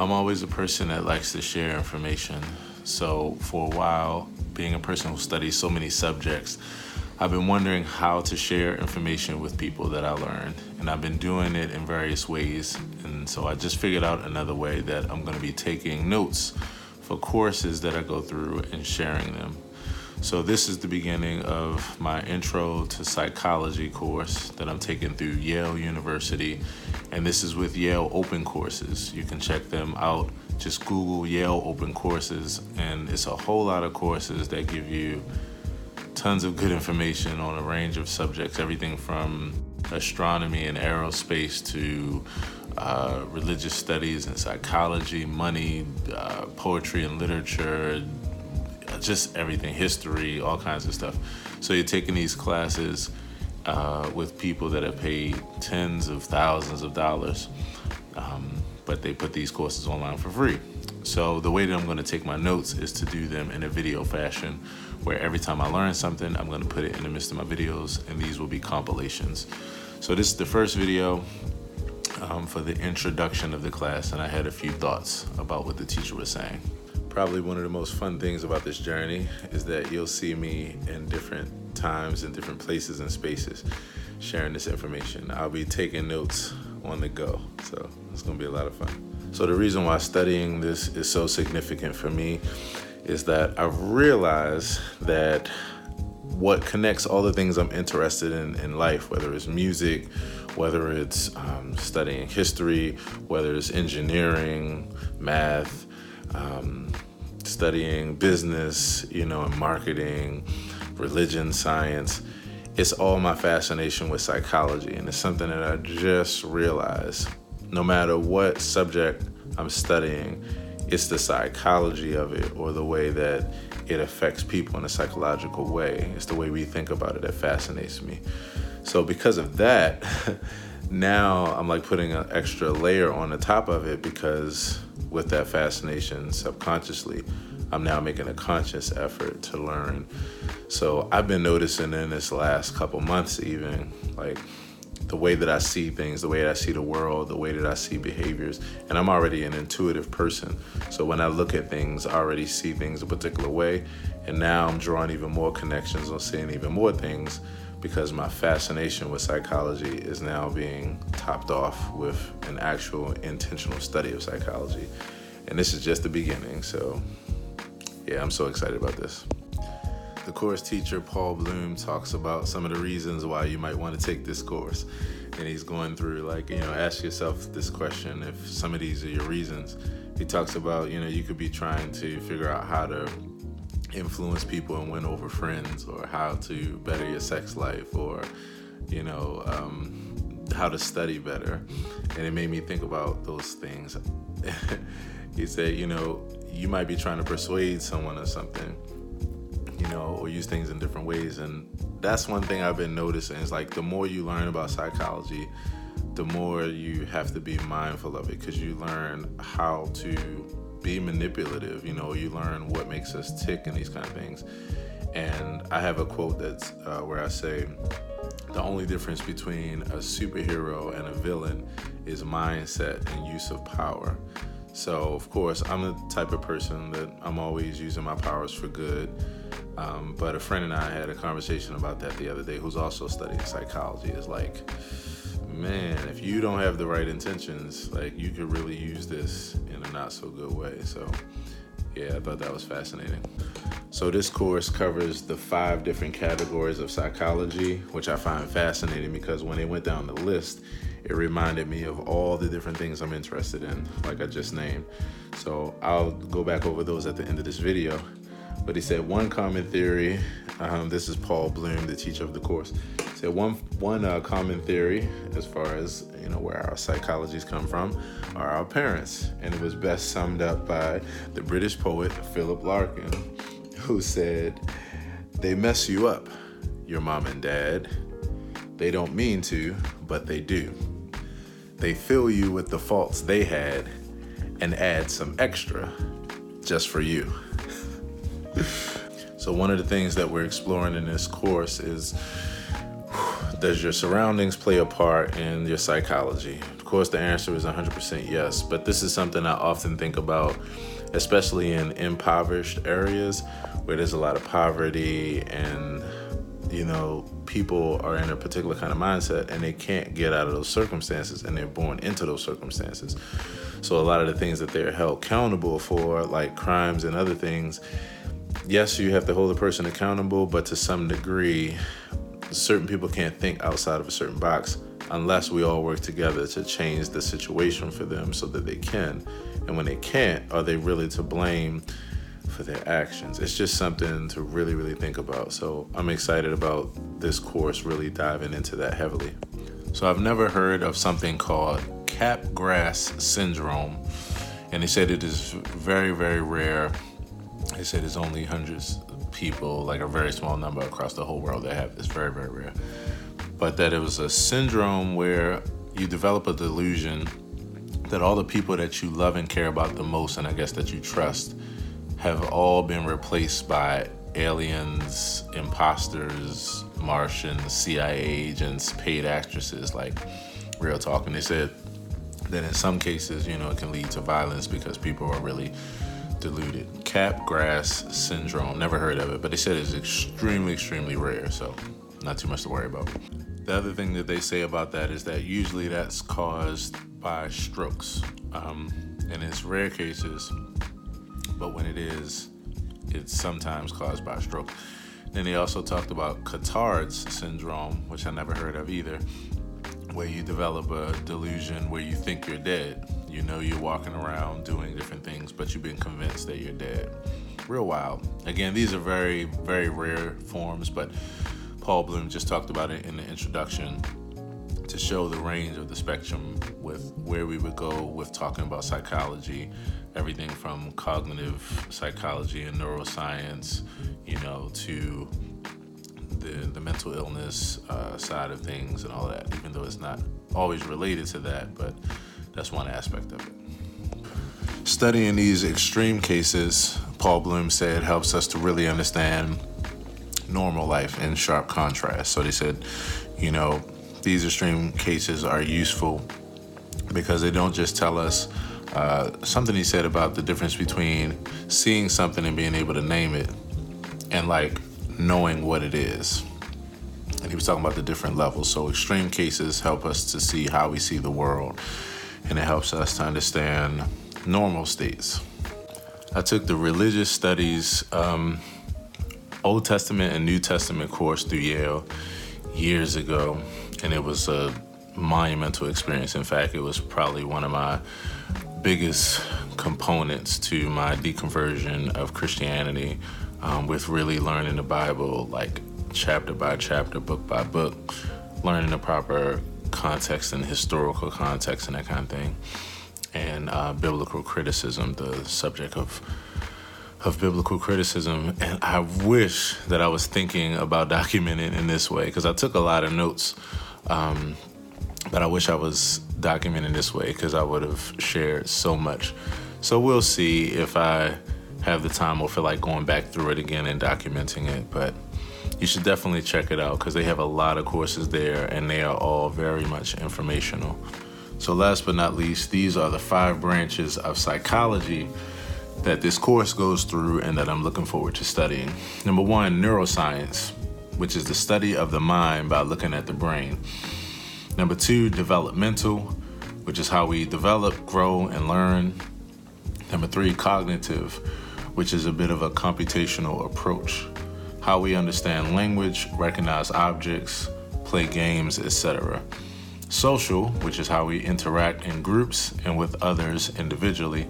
I'm always a person that likes to share information. So, for a while, being a person who studies so many subjects, I've been wondering how to share information with people that I learned. And I've been doing it in various ways. And so I just figured out another way that I'm going to be taking notes for courses that I go through and sharing them. So, this is the beginning of my intro to psychology course that I'm taking through Yale University. And this is with Yale Open Courses. You can check them out. Just Google Yale Open Courses, and it's a whole lot of courses that give you tons of good information on a range of subjects everything from astronomy and aerospace to uh, religious studies and psychology, money, uh, poetry and literature, just everything, history, all kinds of stuff. So you're taking these classes uh, with people that have paid tens of thousands of dollars, um, but they put these courses online for free. So the way that I'm going to take my notes is to do them in a video fashion, where every time I learn something, I'm going to put it in the midst of my videos, and these will be compilations. So this is the first video um, for the introduction of the class, and I had a few thoughts about what the teacher was saying. Probably one of the most fun things about this journey is that you'll see me in different times in different places and spaces sharing this information. I'll be taking notes on the go, so it's gonna be a lot of fun. So, the reason why studying this is so significant for me is that I've realized that what connects all the things I'm interested in in life, whether it's music, whether it's um, studying history, whether it's engineering, math, um, studying business, you know, and marketing, religion, science. It's all my fascination with psychology, and it's something that I just realized. No matter what subject I'm studying, it's the psychology of it or the way that it affects people in a psychological way. It's the way we think about it that fascinates me. So, because of that, now I'm like putting an extra layer on the top of it because with that fascination subconsciously, I'm now making a conscious effort to learn. So I've been noticing in this last couple months, even like the way that I see things, the way that I see the world, the way that I see behaviors. And I'm already an intuitive person. So when I look at things, I already see things a particular way. And now I'm drawing even more connections or seeing even more things because my fascination with psychology is now being topped off with an actual intentional study of psychology. And this is just the beginning. So, yeah, I'm so excited about this. The course teacher, Paul Bloom, talks about some of the reasons why you might want to take this course. And he's going through, like, you know, ask yourself this question if some of these are your reasons. He talks about, you know, you could be trying to figure out how to influence people and win over friends, or how to better your sex life, or you know um, how to study better. And it made me think about those things. he said, you know, you might be trying to persuade someone or something, you know, or use things in different ways. And that's one thing I've been noticing is like the more you learn about psychology, the more you have to be mindful of it because you learn how to be manipulative. You know, you learn what makes us tick and these kind of things. And I have a quote that's uh, where I say, the only difference between a superhero and a villain is mindset and use of power. So, of course, I'm the type of person that I'm always using my powers for good. Um, but a friend and I had a conversation about that the other day who's also studying psychology. Is like, man, if you don't have the right intentions, like you could really use this in a not so good way. So, yeah, I thought that was fascinating. So, this course covers the five different categories of psychology, which I find fascinating because when they went down the list, it reminded me of all the different things I'm interested in, like I just named. So, I'll go back over those at the end of this video. But he said one common theory. Um, this is Paul Bloom, the teacher of the course. So one one uh, common theory, as far as you know, where our psychologies come from, are our parents, and it was best summed up by the British poet Philip Larkin, who said, "They mess you up, your mom and dad. They don't mean to, but they do. They fill you with the faults they had, and add some extra just for you. so, one of the things that we're exploring in this course is does your surroundings play a part in your psychology? Of course, the answer is 100% yes, but this is something I often think about, especially in impoverished areas where there's a lot of poverty and you know, people are in a particular kind of mindset and they can't get out of those circumstances and they're born into those circumstances. So a lot of the things that they're held accountable for, like crimes and other things, yes, you have to hold the person accountable, but to some degree, certain people can't think outside of a certain box unless we all work together to change the situation for them so that they can. And when they can't, are they really to blame for their actions. It's just something to really, really think about. So I'm excited about this course really diving into that heavily. So I've never heard of something called Capgras syndrome, and they said it is very, very rare. They said it's only hundreds of people, like a very small number across the whole world that have this. Very, very rare. But that it was a syndrome where you develop a delusion that all the people that you love and care about the most, and I guess that you trust, have all been replaced by aliens, imposters, Martians, CIA agents, paid actresses, like real talk. And they said that in some cases, you know, it can lead to violence because people are really deluded. Capgras syndrome, never heard of it, but they said it's extremely, extremely rare, so not too much to worry about. The other thing that they say about that is that usually that's caused by strokes. Um, and in rare cases, but when it is, it's sometimes caused by a stroke. Then they also talked about Cotard's syndrome, which I never heard of either, where you develop a delusion where you think you're dead. You know you're walking around doing different things, but you've been convinced that you're dead. Real wild. Again, these are very, very rare forms, but Paul Bloom just talked about it in the introduction to show the range of the spectrum with where we would go with talking about psychology everything from cognitive psychology and neuroscience, you know, to the, the mental illness uh, side of things and all that, even though it's not always related to that, but that's one aspect of it. Studying these extreme cases, Paul Bloom said, helps us to really understand normal life in sharp contrast. So they said, you know, these extreme cases are useful because they don't just tell us uh, something he said about the difference between seeing something and being able to name it and like knowing what it is. And he was talking about the different levels. So, extreme cases help us to see how we see the world, and it helps us to understand normal states. I took the religious studies um, Old Testament and New Testament course through Yale years ago, and it was a monumental experience. In fact, it was probably one of my biggest components to my deconversion of Christianity um, with really learning the Bible, like chapter by chapter, book by book, learning the proper context and historical context and that kind of thing, and uh, biblical criticism, the subject of of biblical criticism. And I wish that I was thinking about documenting in this way because I took a lot of notes um, but I wish I was documenting this way because I would have shared so much. So we'll see if I have the time or feel like going back through it again and documenting it. But you should definitely check it out because they have a lot of courses there and they are all very much informational. So, last but not least, these are the five branches of psychology that this course goes through and that I'm looking forward to studying. Number one, neuroscience, which is the study of the mind by looking at the brain. Number two, developmental, which is how we develop, grow, and learn. Number three, cognitive, which is a bit of a computational approach, how we understand language, recognize objects, play games, etc. Social, which is how we interact in groups and with others individually.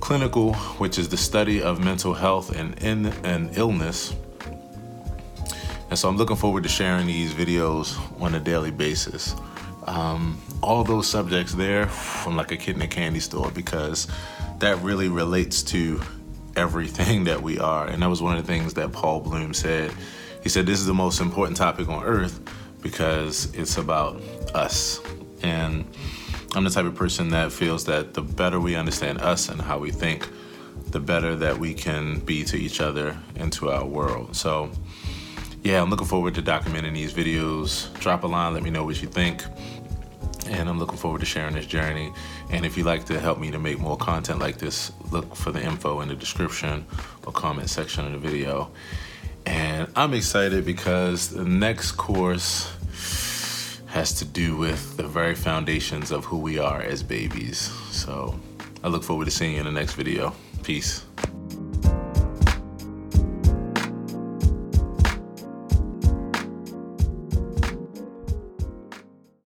Clinical, which is the study of mental health and in and illness. And so I'm looking forward to sharing these videos on a daily basis. Um, all those subjects there from like a kid in a candy store because that really relates to everything that we are. And that was one of the things that Paul Bloom said. He said, This is the most important topic on earth because it's about us. And I'm the type of person that feels that the better we understand us and how we think, the better that we can be to each other and to our world. So, yeah, I'm looking forward to documenting these videos. Drop a line, let me know what you think. And I'm looking forward to sharing this journey. And if you'd like to help me to make more content like this, look for the info in the description or comment section of the video. And I'm excited because the next course has to do with the very foundations of who we are as babies. So I look forward to seeing you in the next video. Peace.